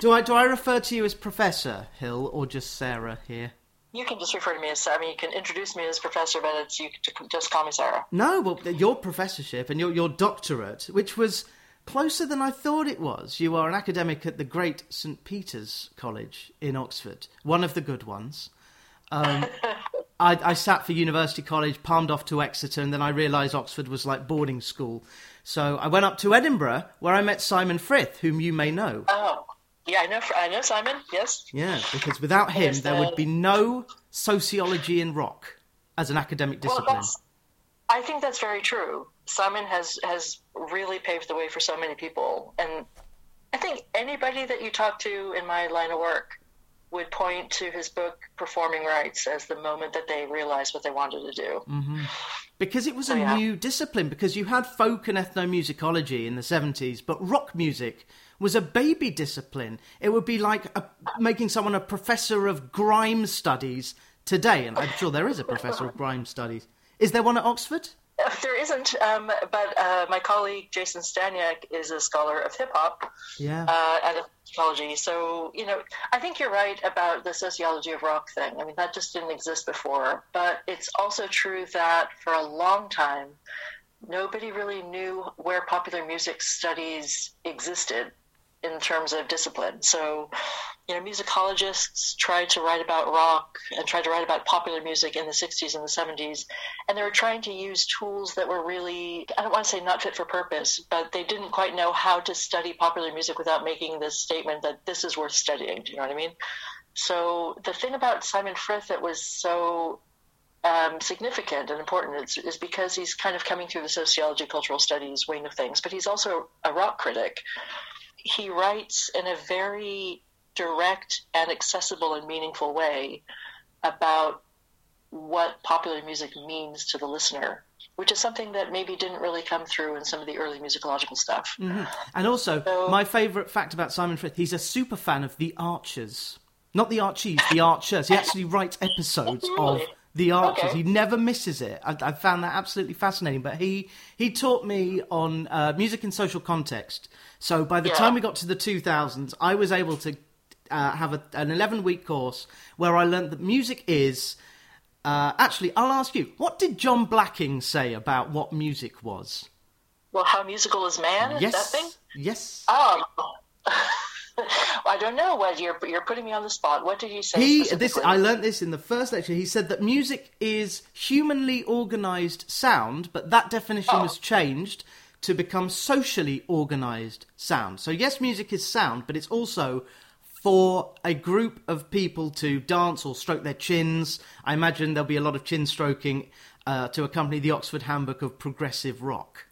do I do I refer to you as Professor Hill or just Sarah here? You can just refer to me as Sarah. I mean, you can introduce me as professor, but it's you can just call me Sarah. No, well, your professorship and your your doctorate, which was closer than I thought it was. You are an academic at the great St Peter's College in Oxford, one of the good ones. Um, I, I, sat for University College, palmed off to Exeter, and then I realised Oxford was like boarding school. So I went up to Edinburgh, where I met Simon Frith, whom you may know. Oh, yeah, I know. I know Simon. Yes. Yeah, because without him, there would uh, be no sociology in rock as an academic discipline. Well, I think that's very true. Simon has has really paved the way for so many people, and I think anybody that you talk to in my line of work would point to his book Performing Rites as the moment that they realized what they wanted to do. Mm-hmm. Because it was so, a yeah. new discipline, because you had folk and ethnomusicology in the 70s, but rock music was a baby discipline. It would be like a, making someone a professor of grime studies today, and I'm sure there is a professor of grime studies. Is there one at Oxford? There isn't, um, but uh, my colleague Jason Stanyek is a scholar of hip hop yeah. uh, and sociology. So, you know, I think you're right about the sociology of rock thing. I mean, that just didn't exist before. But it's also true that for a long time, nobody really knew where popular music studies existed in terms of discipline. So, you know, musicologists tried to write about rock and tried to write about popular music in the 60s and the 70s, and they were trying to use tools that were really, I don't want to say not fit for purpose, but they didn't quite know how to study popular music without making this statement that this is worth studying. Do you know what I mean? So, the thing about Simon Frith that was so um, significant and important is, is, because he's kind of coming through the sociology, cultural studies wing of things, but he's also a rock critic he writes in a very direct and accessible and meaningful way about what popular music means to the listener, which is something that maybe didn't really come through in some of the early musicological stuff. Mm-hmm. And also, so, my favourite fact about Simon Frith, he's a super fan of The Archers. Not The Archies, The Archers. He actually writes episodes really? of the Archers. Okay. He never misses it. I, I, found that absolutely fascinating. But he he taught me on uh, music and social context. So by the yeah. time we got to the 2000s, I was able to uh, have a, an 11 week course where I learned that music is. Uh, actually, I'll ask you, what did John Blacking say about what music was? Well, how musical is man? Yes. That thing? Yes. Oh. I don't know. Well, you're you're putting me on the spot. What did he say? He this I learned this in the first lecture. He said that music is humanly organized sound, but that definition oh. was changed to become socially organized sound. So yes, music is sound, but it's also for a group of people to dance or stroke their chins. I imagine there'll be a lot of chin stroking uh, to accompany the Oxford Handbook of Progressive Rock.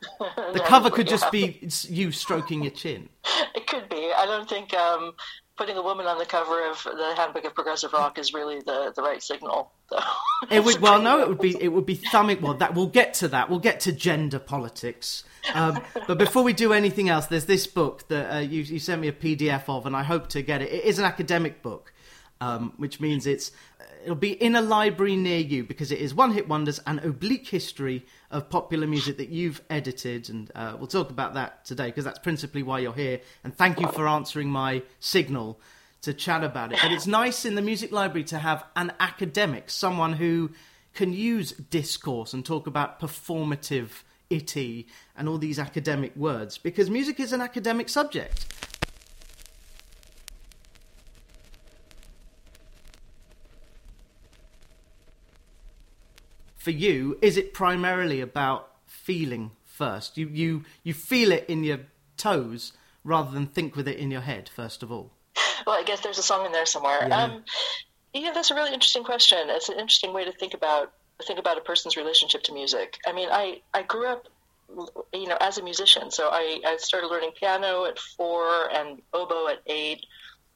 The cover could just be you stroking your chin. It could be. I don't think um, putting a woman on the cover of the Handbook of Progressive Rock is really the, the right signal. Though. it would. Well, no, it would be. It would be thumbing. Well, that we'll get to that. We'll get to gender politics. Um, but before we do anything else, there's this book that uh, you, you sent me a PDF of, and I hope to get it. It is an academic book, um, which means it's it'll be in a library near you because it is one hit wonders and oblique history of popular music that you've edited. And uh, we'll talk about that today because that's principally why you're here. And thank you for answering my signal to chat about it. But it's nice in the music library to have an academic someone who can use discourse and talk about performative itty and all these academic words because music is an academic subject for you, is it primarily about feeling first? You you you feel it in your toes rather than think with it in your head first of all. Well, I guess there's a song in there somewhere. Yeah. Um, yeah, that's a really interesting question. It's an interesting way to think about think about a person's relationship to music. I mean, I I grew up you know as a musician, so I I started learning piano at four and oboe at eight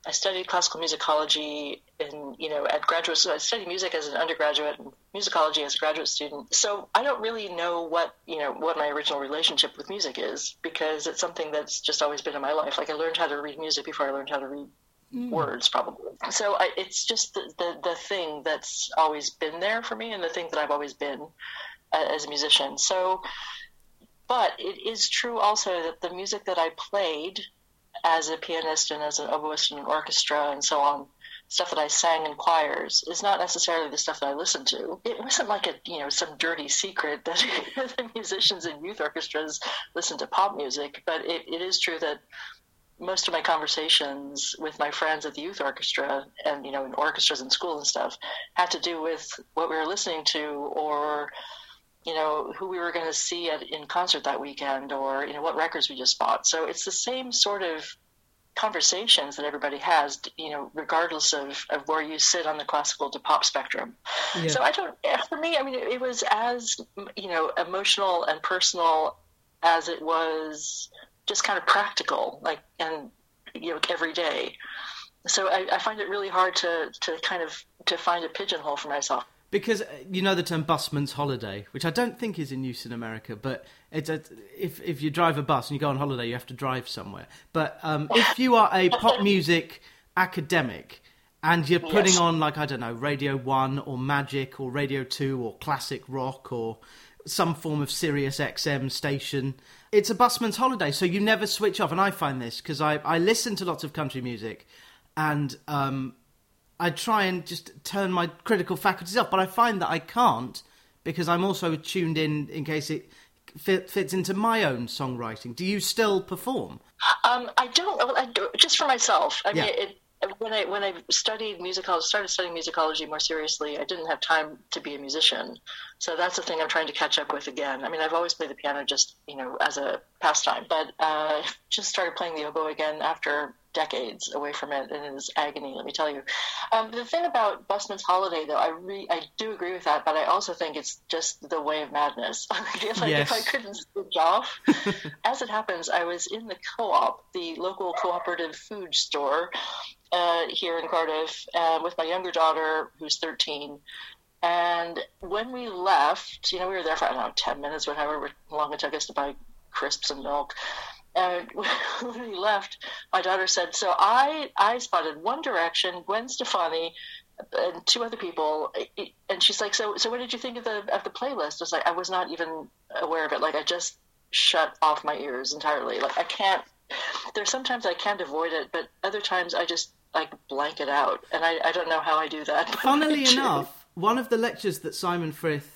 I studied classical musicology in, you know, at graduate school. I studied music as an undergraduate and musicology as a graduate student. So I don't really know what, you know, what my original relationship with music is because it's something that's just always been in my life. Like I learned how to read music before I learned how to read mm. words, probably. So I, it's just the, the, the thing that's always been there for me and the thing that I've always been uh, as a musician. So, but it is true also that the music that I played as a pianist and as an oboist in an orchestra and so on, stuff that I sang in choirs is not necessarily the stuff that I listened to. It wasn't like a you know some dirty secret that the musicians in youth orchestras listen to pop music, but it, it is true that most of my conversations with my friends at the youth orchestra and you know in orchestras in school and stuff had to do with what we were listening to or you know who we were going to see at, in concert that weekend or you know what records we just bought. So it's the same sort of conversations that everybody has you know regardless of, of where you sit on the classical to pop spectrum. Yeah. so i don't eh, for me i mean it, it was as you know emotional and personal as it was just kind of practical like and you know every day. So I, I find it really hard to to kind of to find a pigeonhole for myself because uh, you know the term busman's holiday, which I don't think is in use in America, but it's a, if if you drive a bus and you go on holiday, you have to drive somewhere. But um, if you are a pop music academic and you're putting yes. on like I don't know Radio One or Magic or Radio Two or classic rock or some form of Sirius XM station, it's a busman's holiday. So you never switch off. And I find this because I I listen to lots of country music, and um, I try and just turn my critical faculties off, but I find that I can't because I'm also tuned in in case it fit, fits into my own songwriting. Do you still perform? Um, I don't. I do, just for myself. I yeah. mean, it, when I when I studied musicology, started studying musicology more seriously, I didn't have time to be a musician. So that's the thing I'm trying to catch up with again. I mean, I've always played the piano just you know as a pastime, but uh, just started playing the oboe again after decades away from it, and it is agony. Let me tell you. Um, the thing about Busman's Holiday, though, I re- I do agree with that, but I also think it's just the way of madness. if, I, yes. if I couldn't switch off, as it happens, I was in the co-op, the local cooperative food store uh, here in Cardiff, uh, with my younger daughter, who's 13. And when we left, you know, we were there for I don't know ten minutes, whatever long it took us to buy crisps and milk and when we left, my daughter said, "So I I spotted One Direction, Gwen Stefani, and two other people." And she's like, "So so what did you think of the of the playlist?" I was like, "I was not even aware of it. Like I just shut off my ears entirely. Like I can't. There's sometimes I can't avoid it, but other times I just like blank it out, and I I don't know how I do that. Funnily enough, one of the lectures that Simon Frith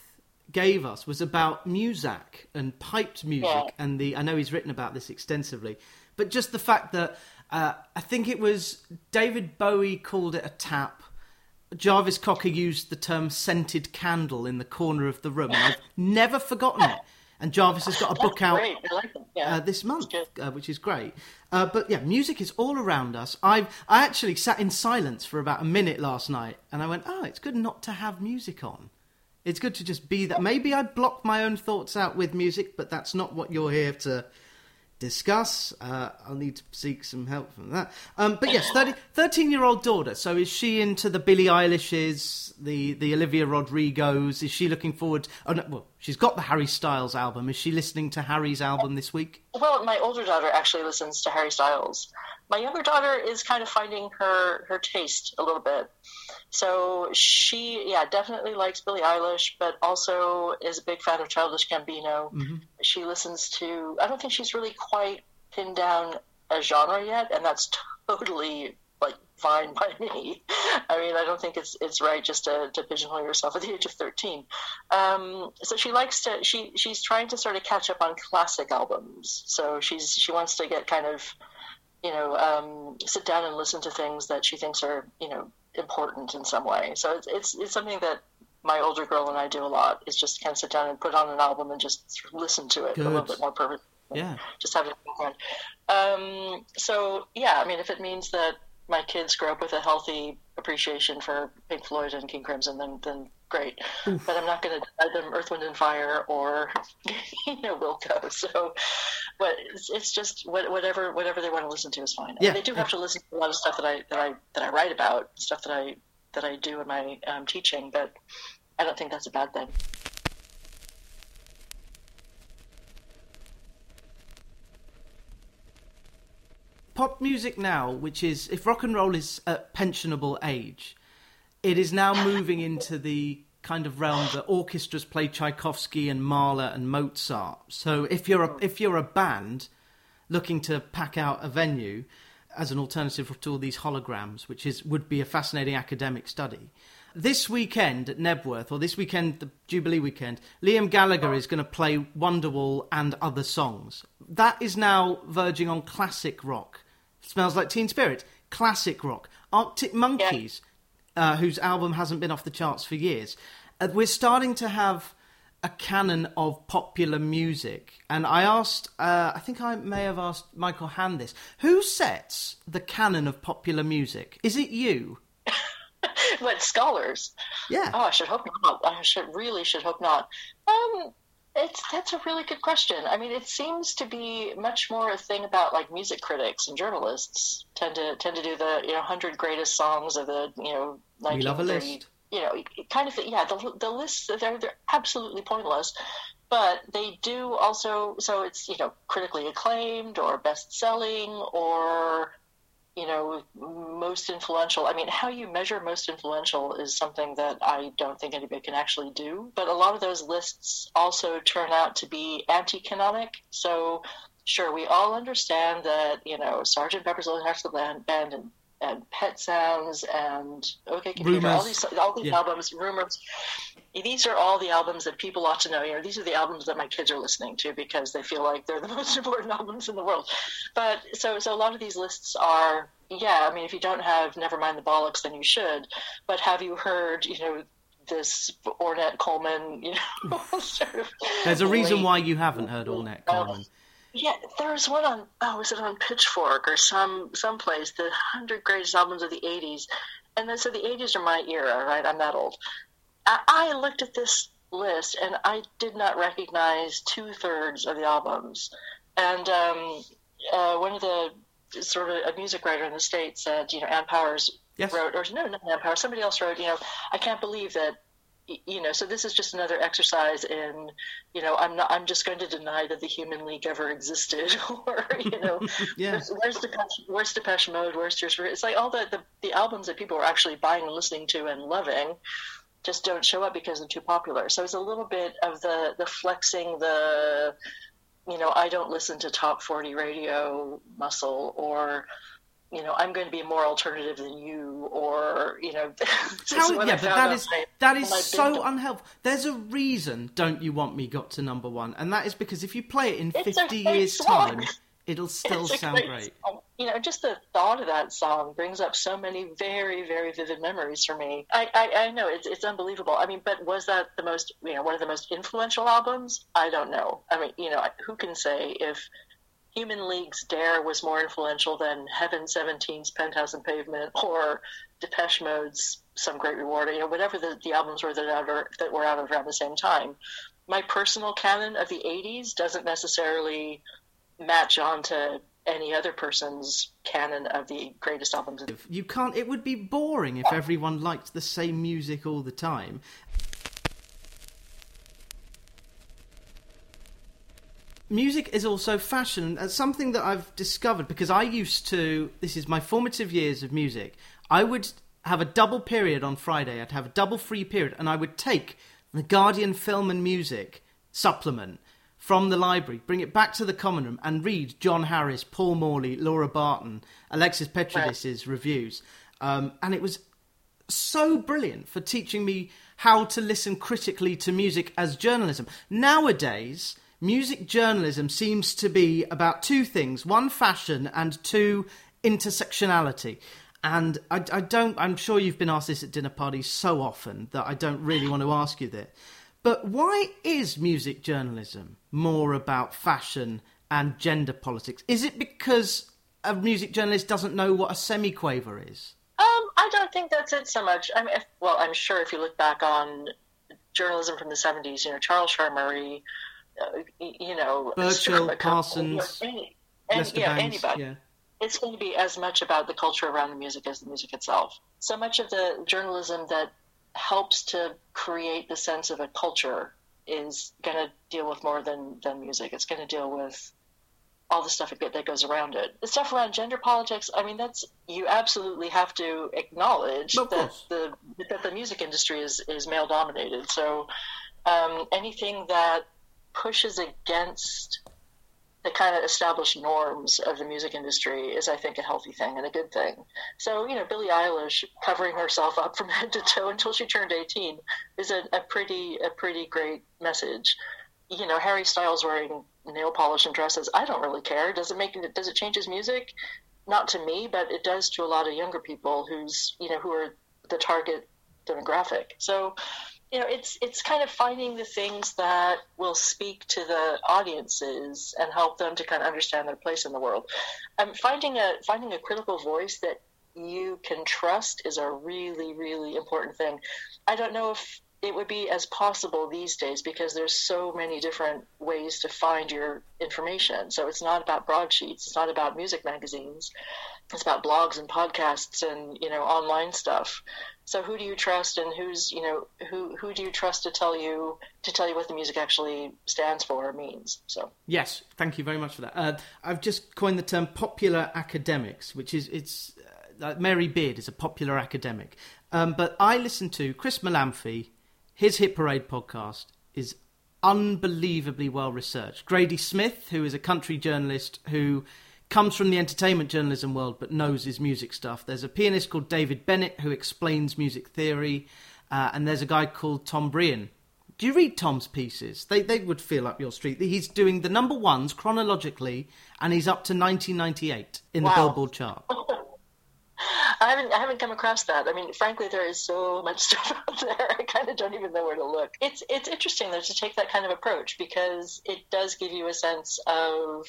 gave us was about Muzak and piped music, yeah. and the I know he's written about this extensively, but just the fact that uh, I think it was David Bowie called it a tap. Jarvis Cocker used the term scented candle in the corner of the room. I've never forgotten it. And Jarvis has got a book out like yeah. uh, this month, uh, which is great. Uh, but yeah, music is all around us. I I actually sat in silence for about a minute last night, and I went, "Oh, it's good not to have music on." It's good to just be that. Maybe I block my own thoughts out with music, but that's not what you're here to discuss. Uh, I'll need to seek some help from that. Um, but yes, 13 year old daughter. So is she into the Billie Eilishes, the, the Olivia Rodrigos? Is she looking forward? Oh, no, well, she's got the Harry Styles album. Is she listening to Harry's album this week? Well, my older daughter actually listens to Harry Styles. My younger daughter is kind of finding her, her taste a little bit. So she, yeah, definitely likes Billie Eilish, but also is a big fan of Childish Gambino. Mm-hmm. She listens to. I don't think she's really quite pinned down a genre yet, and that's totally like fine by me. I mean, I don't think it's it's right just to, to pigeonhole yourself at the age of thirteen. Um, so she likes to she she's trying to sort of catch up on classic albums. So she's she wants to get kind of you know um, sit down and listen to things that she thinks are you know important in some way. So it's, it's, it's something that my older girl and I do a lot is just kind of sit down and put on an album and just listen to it Good. a little bit more perfect. Yeah. Just have it in um, so yeah, I mean, if it means that my kids grow up with a healthy appreciation for Pink Floyd and King Crimson, then then great. Oof. But I'm not going to deny them Earth, Wind, and Fire or you know Wilco. So, but it's, it's just whatever whatever they want to listen to is fine. Yeah. they do have to listen to a lot of stuff that I that I that I write about, stuff that I that I do in my um, teaching. But I don't think that's a bad thing. Pop music now, which is if rock and roll is at pensionable age, it is now moving into the kind of realm that orchestras play Tchaikovsky and Mahler and Mozart. So if you're a, if you're a band, looking to pack out a venue as an alternative to all these holograms, which is would be a fascinating academic study. This weekend at Knebworth, or this weekend, the Jubilee weekend, Liam Gallagher is going to play Wonderwall and other songs. That is now verging on classic rock. Smells like Teen Spirit, classic rock. Arctic Monkeys, yeah. uh, whose album hasn't been off the charts for years. Uh, we're starting to have a canon of popular music. And I asked, uh, I think I may have asked Michael Hand this who sets the canon of popular music? Is it you? what, scholars? Yeah. Oh, I should hope not. I should really should hope not. Um, it's that's a really good question. I mean, it seems to be much more a thing about like music critics and journalists tend to tend to do the you know hundred greatest songs of the you know 1930, we love a list you know, kind of, yeah, the, the lists, they're, they're absolutely pointless. But they do also, so it's, you know, critically acclaimed or best selling or, you know, most influential. I mean, how you measure most influential is something that I don't think anybody can actually do. But a lot of those lists also turn out to be anti canonic. So, sure, we all understand that, you know, Sergeant Pepper's Lonely Hearts Club Band and and Pet Sounds and OK Computer, rumors. all these all these yeah. albums, rumors. These are all the albums that people ought to know. You know, these are the albums that my kids are listening to because they feel like they're the most important albums in the world. But so so a lot of these lists are yeah. I mean, if you don't have Nevermind the Bollocks, then you should. But have you heard? You know, this Ornette Coleman, you know, sort of There's a reason why you haven't heard Ornette Coleman. Yeah, there was one on oh, was it on Pitchfork or some someplace the hundred greatest albums of the '80s, and then so the '80s are my era, right? I'm that old. I, I looked at this list and I did not recognize two thirds of the albums, and um, uh, one of the sort of a music writer in the states said, you know, Ann Powers yes. wrote, or no, not Ann Powers, somebody else wrote, you know, I can't believe that you know, so this is just another exercise in, you know, I'm not, I'm just going to deny that the Human League ever existed, or you know, yeah. where's Depeche, where's Depeche Mode, where's Tears It's like all the, the the albums that people are actually buying and listening to and loving, just don't show up because they're too popular. So it's a little bit of the the flexing the, you know, I don't listen to top forty radio muscle or you know, I'm going to be more alternative than you, or you know, How, yeah, but that is that is so unhelpful. There's a reason "Don't You Want Me" got to number one, and that is because if you play it in it's 50 years' song. time, it'll still sound great. great. You know, just the thought of that song brings up so many very, very vivid memories for me. I, I, I know it's it's unbelievable. I mean, but was that the most, you know, one of the most influential albums? I don't know. I mean, you know, who can say if Human League's Dare was more influential than Heaven 17's Penthouse and Pavement or Depeche Mode's Some Great Reward, you know, whatever the, the albums were that, that were out around the same time. My personal canon of the 80s doesn't necessarily match on to any other person's canon of the greatest albums. You can't, it would be boring if everyone liked the same music all the time. Music is also fashion. That's something that I've discovered because I used to. This is my formative years of music. I would have a double period on Friday. I'd have a double free period, and I would take the Guardian Film and Music supplement from the library, bring it back to the common room, and read John Harris, Paul Morley, Laura Barton, Alexis Petridis's reviews. Um, and it was so brilliant for teaching me how to listen critically to music as journalism. Nowadays, music journalism seems to be about two things one, fashion, and two, intersectionality. And I, I, don't, I'm sure you've been asked this at dinner parties so often that I don't really want to ask you that. But why is music journalism more about fashion and gender politics? Is it because a music journalist doesn't know what a semiquaver is? Um, I don't think that's it so much. I mean, if, well, I'm sure if you look back on journalism from the 70s, you know, Charles uh, you know, Burchill, Parsons, and, yeah, anybody. Yeah. It's going to be as much about the culture around the music as the music itself. So much of the journalism that helps to create the sense of a culture is going to deal with more than, than music. It's going to deal with all the stuff that goes around it. The stuff around gender politics, I mean, that's you absolutely have to acknowledge that the that the music industry is is male dominated. So um, anything that pushes against the kind of established norms of the music industry is, I think, a healthy thing and a good thing. So, you know, Billie Eilish covering herself up from head to toe until she turned 18 is a, a pretty a pretty great message. You know, Harry Styles wearing nail polish and dresses. I don't really care. Does it make does it change his music? Not to me, but it does to a lot of younger people who's you know who are the target demographic. So you know, it's it's kind of finding the things that will speak to the audiences and help them to kind of understand their place in the world. Um, finding a finding a critical voice that you can trust is a really really important thing. I don't know if it would be as possible these days because there's so many different ways to find your information. So it's not about broadsheets, it's not about music magazines, it's about blogs and podcasts and you know online stuff. So who do you trust, and who's you know who who do you trust to tell you to tell you what the music actually stands for or means? So yes, thank you very much for that. Uh, I've just coined the term popular academics, which is it's uh, Mary Beard is a popular academic, um, but I listen to Chris Molanphy. His Hit Parade podcast is unbelievably well researched. Grady Smith, who is a country journalist who comes from the entertainment journalism world but knows his music stuff. There's a pianist called David Bennett who explains music theory, uh, and there's a guy called Tom Breihan. Do you read Tom's pieces? They they would feel up your street. He's doing the number ones chronologically, and he's up to 1998 in wow. the Billboard chart. I haven't I haven't come across that. I mean, frankly, there is so much stuff out there. I kind of don't even know where to look. It's it's interesting though to take that kind of approach because it does give you a sense of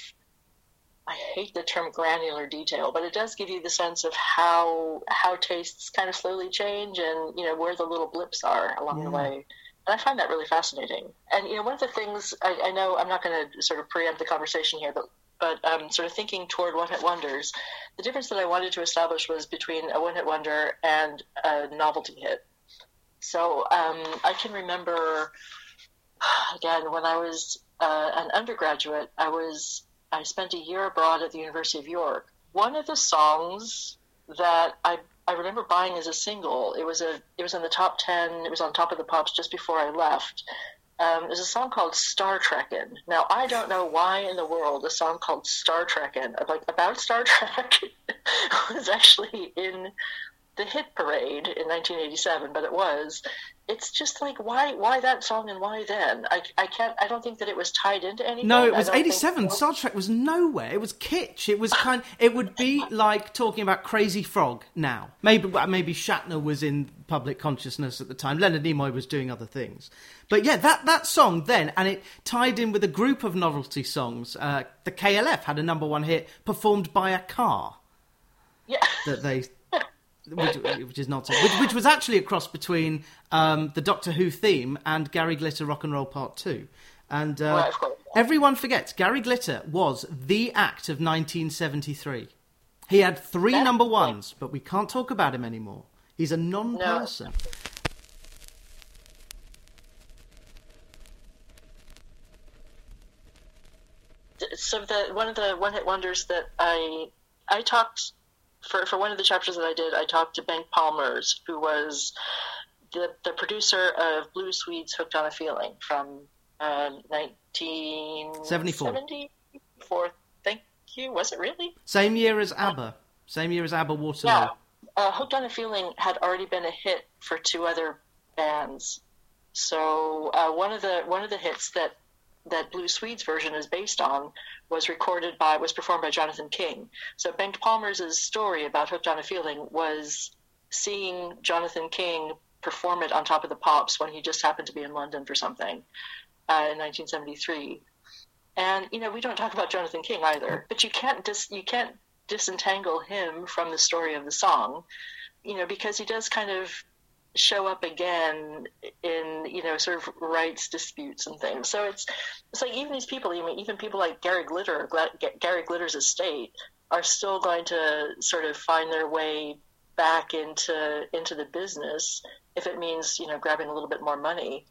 I hate the term granular detail, but it does give you the sense of how how tastes kind of slowly change and you know where the little blips are along yeah. the way. And I find that really fascinating. And you know, one of the things I, I know I'm not going to sort of preempt the conversation here, but but um, sort of thinking toward one hit wonders, the difference that I wanted to establish was between a one hit wonder and a novelty hit. So um, I can remember again when I was uh, an undergraduate, I was I spent a year abroad at the University of York. One of the songs that I I remember buying as a single. It was a it was in the top ten. It was on top of the pops just before I left. Um, there's a song called Star Trekkin'. Now I don't know why in the world a song called Star Trekkin', like about Star Trek, was actually in the hit parade in 1987, but it was. It's just like why why that song and why then? I, I can't I don't think that it was tied into anything. No, it was 87. Star Trek was nowhere. It was kitsch. It was kind. it would be like talking about Crazy Frog now. Maybe maybe Shatner was in public consciousness at the time. Leonard Nimoy was doing other things. But yeah, that, that song then, and it tied in with a group of novelty songs. Uh, the KLF had a number one hit performed by a car. Yeah. That they which, which, is nonsense. Which, which, was actually a cross between um, the Doctor Who theme and Gary Glitter Rock and Roll Part Two. And uh, everyone forgets Gary Glitter was the act of 1973. He had three That's number ones, but we can't talk about him anymore. He's a non-person. No. So the one of the one-hit wonders that I I talked for, for one of the chapters that I did, I talked to Bengt Palmers, who was the, the producer of Blue Swede's Hooked on a Feeling from uh, 1974. Thank you. Was it really? Same year as ABBA. Same year as ABBA Waterloo. Yeah. Uh, Hooked on a Feeling had already been a hit for two other bands. So uh, one of the one of the hits that that Blue Swede's version is based on was recorded by was performed by Jonathan King. So Bengt Palmers' story about Hooked on a Feeling was seeing Jonathan King perform it on top of the Pops when he just happened to be in London for something uh, in 1973. And you know we don't talk about Jonathan King either, but you can't dis- you can't disentangle him from the story of the song, you know, because he does kind of show up again in you know sort of rights disputes and things. So it's it's like even these people, even even people like Gary Glitter, Gary Glitter's estate, are still going to sort of find their way back into into the business if it means you know grabbing a little bit more money,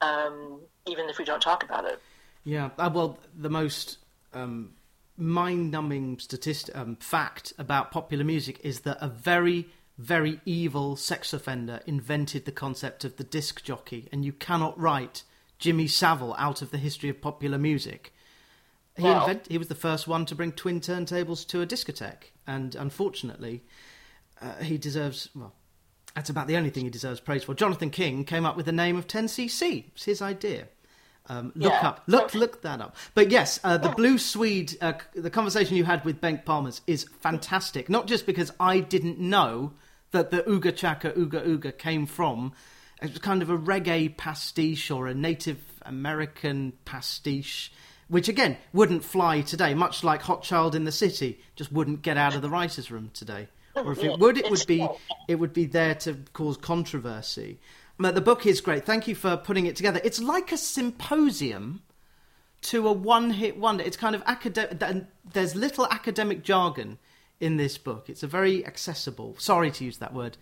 um, even if we don't talk about it. Yeah, uh, well, the most um, mind-numbing statistic um, fact about popular music is that a very very evil sex offender invented the concept of the disc jockey, and you cannot write Jimmy Savile out of the history of popular music. He, invent, he was the first one to bring twin turntables to a discotheque, and unfortunately, uh, he deserves well. That's about the only thing he deserves praise for. Jonathan King came up with the name of 10cc. It's his idea. Um, look yeah. up, look, look that up. But yes, uh, the Blue Swede, uh, the conversation you had with Bengt Palmers is fantastic. Not just because I didn't know that the Uga Chaka Uga Ooga came from it was kind of a reggae pastiche or a Native American pastiche, which again wouldn't fly today, much like Hot Child in the City, just wouldn't get out of the writers' room today. Or if it would, it would be it would be there to cause controversy. But the book is great. Thank you for putting it together. It's like a symposium to a one-hit wonder. It's kind of academic. There's little academic jargon in this book. It's a very accessible. Sorry to use that word.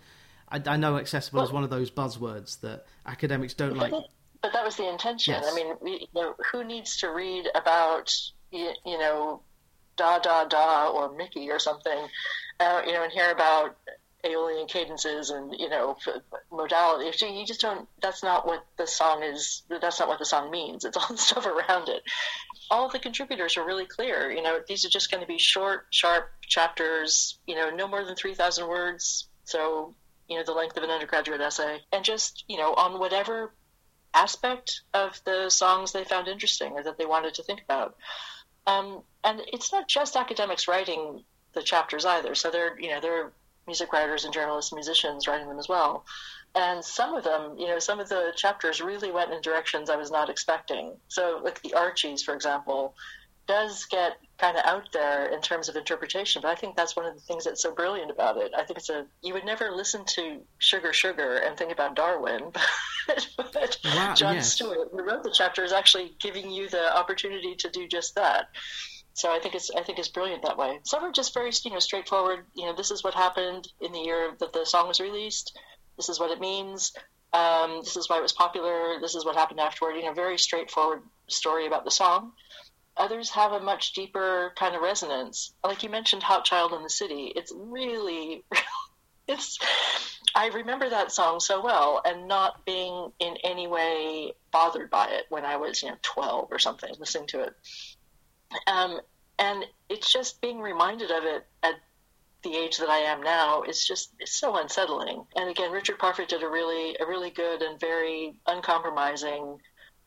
I, I know accessible well, is one of those buzzwords that academics don't like. But that was the intention. Yes. I mean, you know, who needs to read about you, you know da da da or Mickey or something, uh, you know, and hear about Aeolian cadences and you know modality. You just don't. That's not what the song is. That's not what the song means. It's all the stuff around it. All the contributors are really clear. You know, these are just going to be short, sharp chapters. You know, no more than three thousand words. So you know, the length of an undergraduate essay, and just you know, on whatever aspect of the songs they found interesting or that they wanted to think about. Um, and it's not just academics writing the chapters either. So they're you know they're music writers and journalists and musicians writing them as well. And some of them, you know, some of the chapters really went in directions I was not expecting. So, like the Archies, for example, does get kind of out there in terms of interpretation, but I think that's one of the things that's so brilliant about it. I think it's a you would never listen to Sugar Sugar and think about Darwin, but, but wow, Jon yes. Stewart, who wrote the chapter, is actually giving you the opportunity to do just that. So I think it's I think it's brilliant that way. Some are just very you know straightforward. You know, this is what happened in the year that the song was released. This is what it means. Um, this is why it was popular. This is what happened afterward. You know, very straightforward story about the song. Others have a much deeper kind of resonance. Like you mentioned, "Hot Child in the City." It's really, it's. I remember that song so well, and not being in any way bothered by it when I was, you know, twelve or something, listening to it. Um, and it's just being reminded of it at the age that I am now is just it's so unsettling. And again, Richard Parfitt did a really a really good and very uncompromising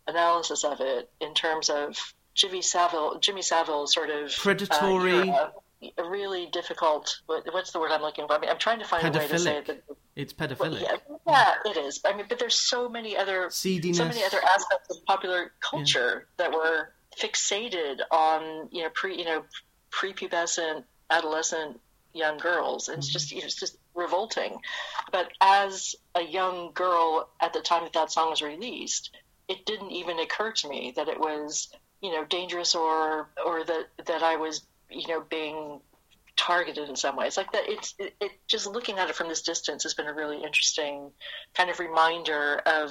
analysis of it in terms of Jimmy Savile Jimmy Savile sort of uh, predatory. Uh, a really difficult. What's the word I'm looking for? I mean, I'm trying to find a way to say that. It's pedophilic. yeah, yeah, it is. I mean, but there's so many other Seediness. so many other aspects of popular culture yeah. that were fixated on you know pre you know prepubescent adolescent young girls. It's mm-hmm. just it's just revolting. But as a young girl at the time that that song was released, it didn't even occur to me that it was you know dangerous or or that that I was you know being targeted in some ways like that it's it, it just looking at it from this distance has been a really interesting kind of reminder of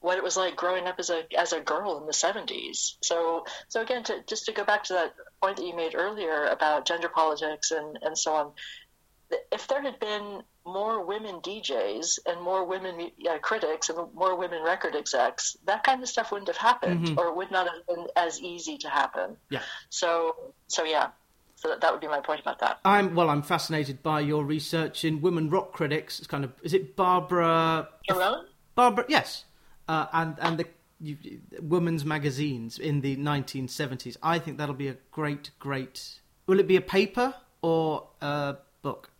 what it was like growing up as a as a girl in the 70s. So so again, to, just to go back to that point that you made earlier about gender politics and and so on, if there had been more women DJs and more women uh, critics and more women record execs, that kind of stuff wouldn't have happened, mm-hmm. or would not have been as easy to happen. Yeah. So so yeah. So that, that would be my point about that. I'm well. I'm fascinated by your research in women rock critics. It's kind of is it Barbara? Charone? Barbara, yes uh, and and the you, women's magazines in the 1970s. I think that'll be a great, great. Will it be a paper or a book?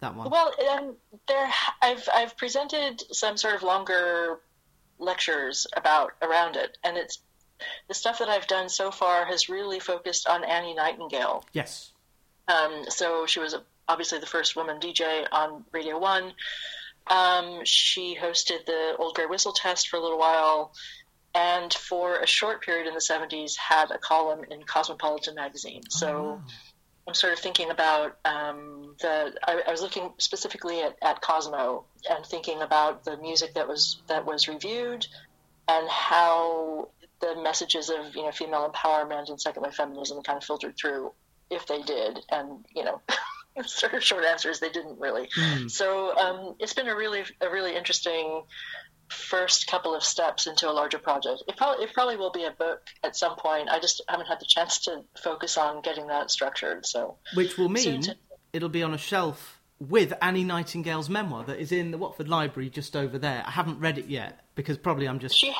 That one. Well, um, there I've I've presented some sort of longer lectures about around it, and it's the stuff that I've done so far has really focused on Annie Nightingale. Yes. Um, so she was obviously the first woman DJ on Radio One. Um, she hosted the Old Grey Whistle test for a little while, and for a short period in the 70s had a column in Cosmopolitan magazine. So oh. I'm sort of thinking about um, the. I, I, was looking specifically at, at Cosmo and thinking about the music that was that was reviewed and how the messages of you know female empowerment and second wave feminism kind of filtered through, if they did, and you know. sort of short answer is they didn't really. Mm. So um, it's been a really a really interesting first couple of steps into a larger project. It probably it probably will be a book at some point. I just haven't had the chance to focus on getting that structured. So, which will mean to... it'll be on a shelf with Annie Nightingale's memoir that is in the Watford Library just over there. I haven't read it yet because probably I'm just, she,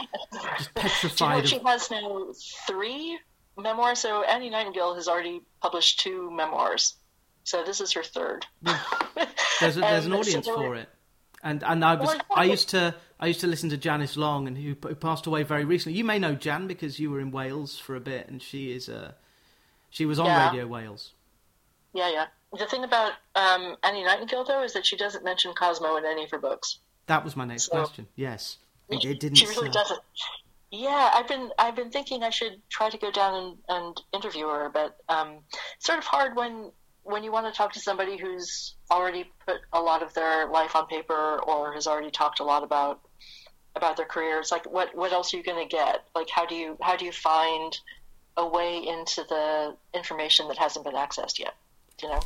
just petrified. You know, of... She has now three memoirs. So Annie Nightingale has already published two memoirs. So this is her third. there's, a, there's an audience for it and and I was I used to I used to listen to Janice Long, and who, who, passed away very recently. You may know Jan because you were in Wales for a bit, and she is uh, she was on yeah. Radio Wales. Yeah, yeah. The thing about um, Annie Nightingale though is that she doesn't mention Cosmo in any of her books. That was my next so, question. Yes, it, it didn't. She really doesn't. Yeah, I've been I've been thinking I should try to go down and, and interview her, but um, it's sort of hard when when you want to talk to somebody who's already put a lot of their life on paper or has already talked a lot about about their career, it's like what what else are you going to get? Like how do you how do you find a way into the information that hasn't been accessed yet? You know.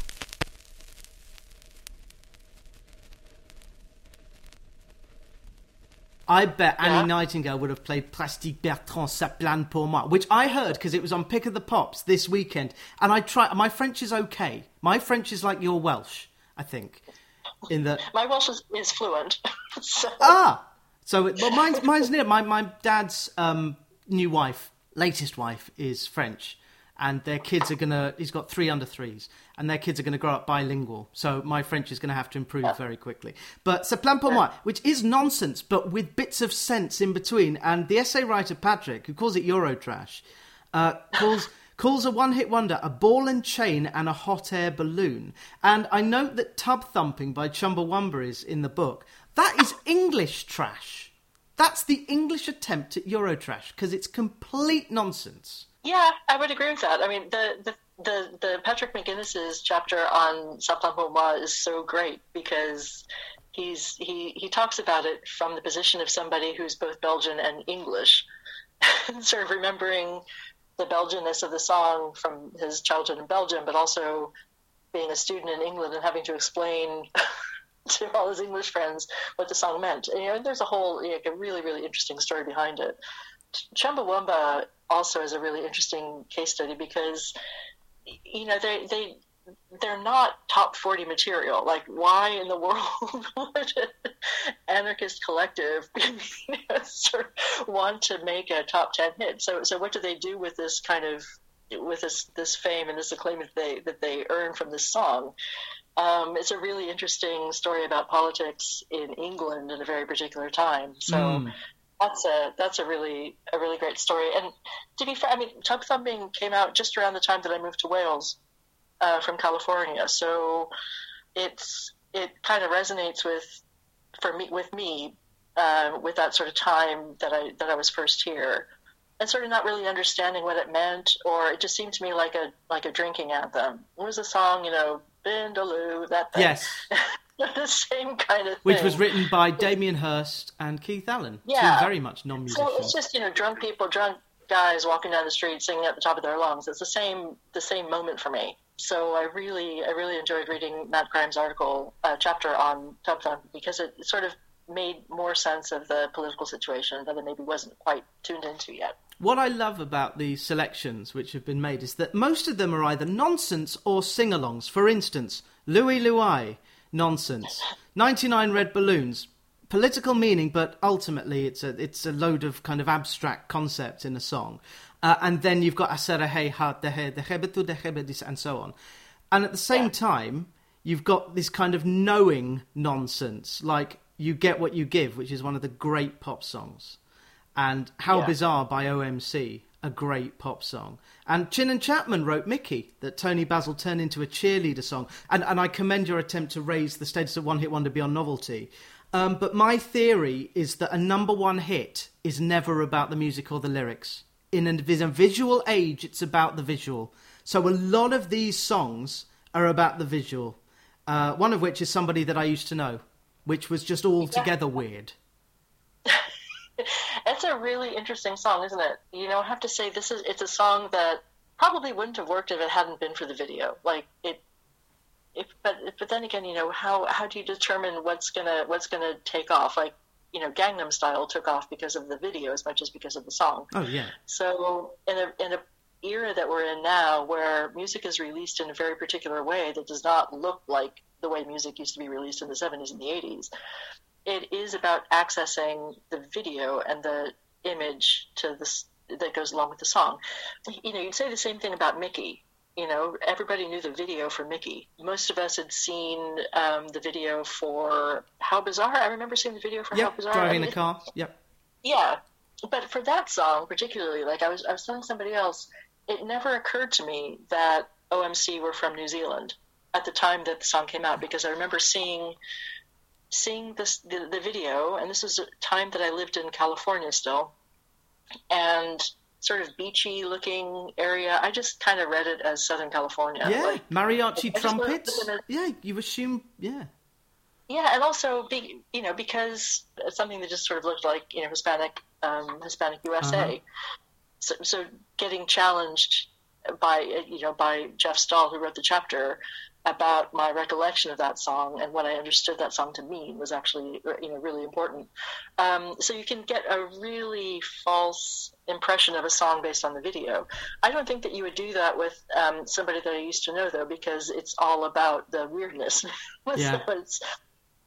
I bet yeah. Annie Nightingale would have played Plastic Bertrand, Ça plane pour moi, which I heard because it was on Pick of the Pops this weekend. And I try. My French is okay. My French is like your Welsh, I think. In the my Welsh is, is fluent. so. Ah, so well, mine's mine's near. My my dad's um, new wife, latest wife, is French, and their kids are gonna. He's got three under threes, and their kids are to grow up bilingual. So my French is to have to improve yeah. very quickly. But C'est plein pour moi, which is nonsense, but with bits of sense in between. And the essay writer Patrick, who calls it Eurotrash, uh, calls. calls a one hit wonder a ball and chain and a hot air balloon. And I note that Tub Thumping by Chumbawamba is in the book. That is English trash. That's the English attempt at Eurotrash because it's complete nonsense. Yeah, I would agree with that. I mean, the, the the the Patrick McGuinness's chapter on pour moi is so great because he's he he talks about it from the position of somebody who's both Belgian and English, sort of remembering the Belgianness of the song from his childhood in Belgium, but also being a student in England and having to explain to all his English friends what the song meant. And, you know, there's a whole like, a really really interesting story behind it. Chumbawamba also is a really interesting case study because you know they they they're not top 40 material. Like, why in the world would an anarchist collective want to make a top 10 hit? So, so what do they do with this kind of with this this fame and this acclaim that they that they earn from this song? Um, it's a really interesting story about politics in England in a very particular time. So. Mm that's a that's a really a really great story. And to be fair, I mean, Tub Thumping came out just around the time that I moved to Wales uh, from California, so it's it kind of resonates with for me with me uh, with that sort of time that I that I was first here, and sort of not really understanding what it meant, or it just seemed to me like a like a drinking anthem. It was a song, you know, Vindaloo, that thing. Yes. the same kind of thing. Which was written by Damien Hirst and Keith Allen. Yeah. Two very much non musicians. So it's just, you know, drunk people, drunk guys walking down the street singing at the top of their lungs. It's the same the same moment for me. So I really I really enjoyed reading Matt Grimes' article uh, chapter on Tub Thump because it sort of made more sense of the political situation that it maybe wasn't quite tuned into yet. What I love about the selections which have been made is that most of them are either nonsense or sing alongs. For instance, Louie Louie nonsense. 99 red balloons. Political meaning, but ultimately it's a it's a load of kind of abstract concepts in a song. Uh, and then you've got Asera Hey Ha Dehe Dehebetu Dehebedis and so on. And at the same time, you've got this kind of knowing nonsense, like You Get What You Give, which is one of the great pop songs. And How yeah. Bizarre by OMC, a great pop song. And Chinn and Chapman wrote Mickey, that Toni Basil turned into a cheerleader song. And, and I commend your attempt to raise the status of One Hit Wonder beyond novelty. Um, but my theory is that a number one hit is never about the music or the lyrics. In a, visual age, it's about the visual. So a lot of these songs are about the visual. Uh, one of which is somebody that I used to know, which was just altogether yeah. weird. it's a really interesting song, isn't it? You know, I have to say this is it's a song that probably wouldn't have worked if it hadn't been for the video. Like it, if but but then again, you know, how how do you determine what's gonna what's gonna take off? Like you know, Gangnam Style took off because of the video as much as because of the song. Oh yeah. So in a in a era that we're in now, where music is released in a very particular way that does not look like the way music used to be released in the 70s and the 80s, it is about accessing the video and the image to this that goes along with the song. You know, you'd say the same thing about Mickey. You know, everybody knew the video for Mickey. Most of us had seen um, the video for How Bizarre. I remember seeing the video for yep, How Bizarre. driving the car. Yep. Yeah, but for that song particularly, like I was, I was telling somebody else, it never occurred to me that OMC were from New Zealand at the time that the song came out because I remember seeing seeing this the, the video, and this was a time that I lived in California still, and sort of beachy looking area. I just kind of read it as Southern California. Yeah, like, mariachi trumpets. Yeah, you assume. Yeah. Yeah, and also be you know because it's something that just sort of looked like you know Hispanic um, Hispanic USA. Uh-huh. So, so getting challenged by you know by Jeff Stahl who wrote the chapter about my recollection of that song and what I understood that song to mean was actually you know really important. Um, so you can get a really false impression of a song based on the video. I don't think that you would do that with um, somebody that I used to know though because it's all about the weirdness. yeah. so it's,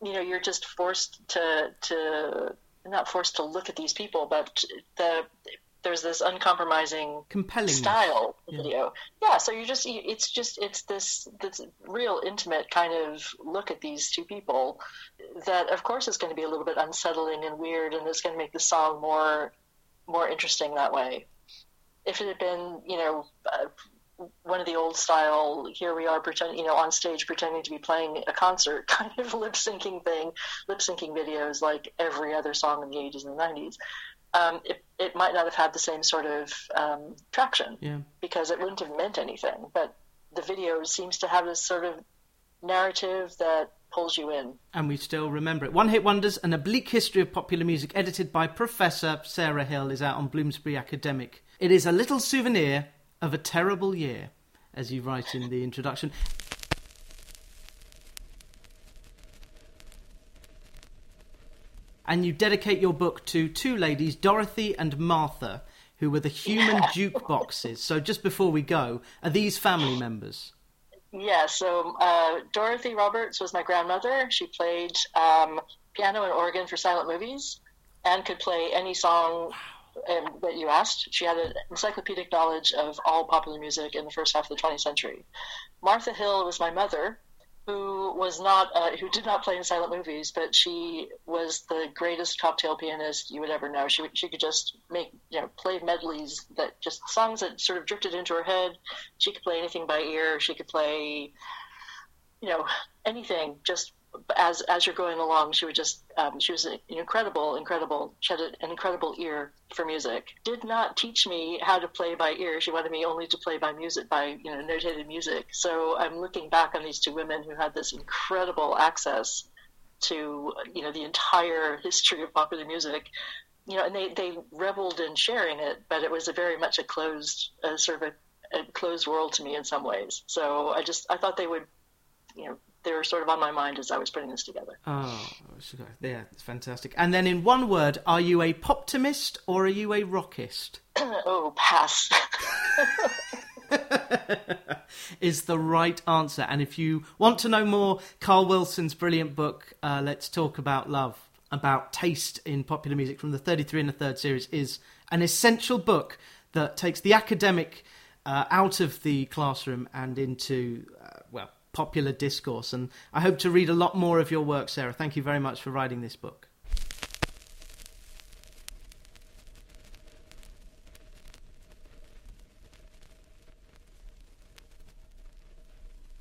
you know you're just forced to to not forced to look at these people, but the there's this uncompromising compelling style yeah. video. Yeah, so you just it's just it's this this real intimate kind of look at these two people that of course is going to be a little bit unsettling and weird and it's going to make the song more more interesting that way. If it had been, you know, uh, one of the old style here we are pretending you know on stage pretending to be playing a concert kind of lip syncing thing lip syncing videos like every other song in the 80s and the 90s um, it, it might not have had the same sort of um, traction yeah. because it wouldn't have meant anything. But the video seems to have this sort of narrative that pulls you in. And we still remember it. One Hit Wonders, an oblique history of popular music, edited by Professor Sarah Hill, is out on Bloomsbury Academic. It is a little souvenir of a terrible year, as you write in the introduction. And you dedicate your book to two ladies, Dorothy and Martha, who were the human jukeboxes. So, just before we go, are these family members? Yeah, so uh, Dorothy Roberts was my grandmother. She played um, piano and organ for silent movies and could play any song um, that you asked. She had an encyclopedic knowledge of all popular music in the first half of the 20th century. Martha Hill was my mother, who was not uh, who did not play in silent movies, but she was the greatest cocktail pianist you would ever know. She she could just make you know play medleys that just songs that sort of drifted into her head. She could play anything by ear. She could play you know anything just as as you're going along, she would just um, she was an incredible, incredible. She had an incredible ear for music. Did not teach me how to play by ear. She wanted me only to play by music, by you know notated music. So I'm looking back on these two women who had this incredible access to you know the entire history of popular music. You know, and they they reveled in sharing it, but it was a very much a closed, uh, sort of a, a closed world to me in some ways. So I just I thought they would, you know they were sort of on my mind as I was putting this together. Oh, yeah, it's fantastic. And then, in one word, are you a poptimist or are you a rockist? oh, pass. is the right answer. And if you want to know more, Carl Wilson's brilliant book, uh, Let's Talk About Love, about taste in popular music from the 33 and the Third series, is an essential book that takes the academic uh, out of the classroom and into, uh, well, popular discourse. And I hope to read a lot more of your work, Sarah. Thank you very much for writing this book.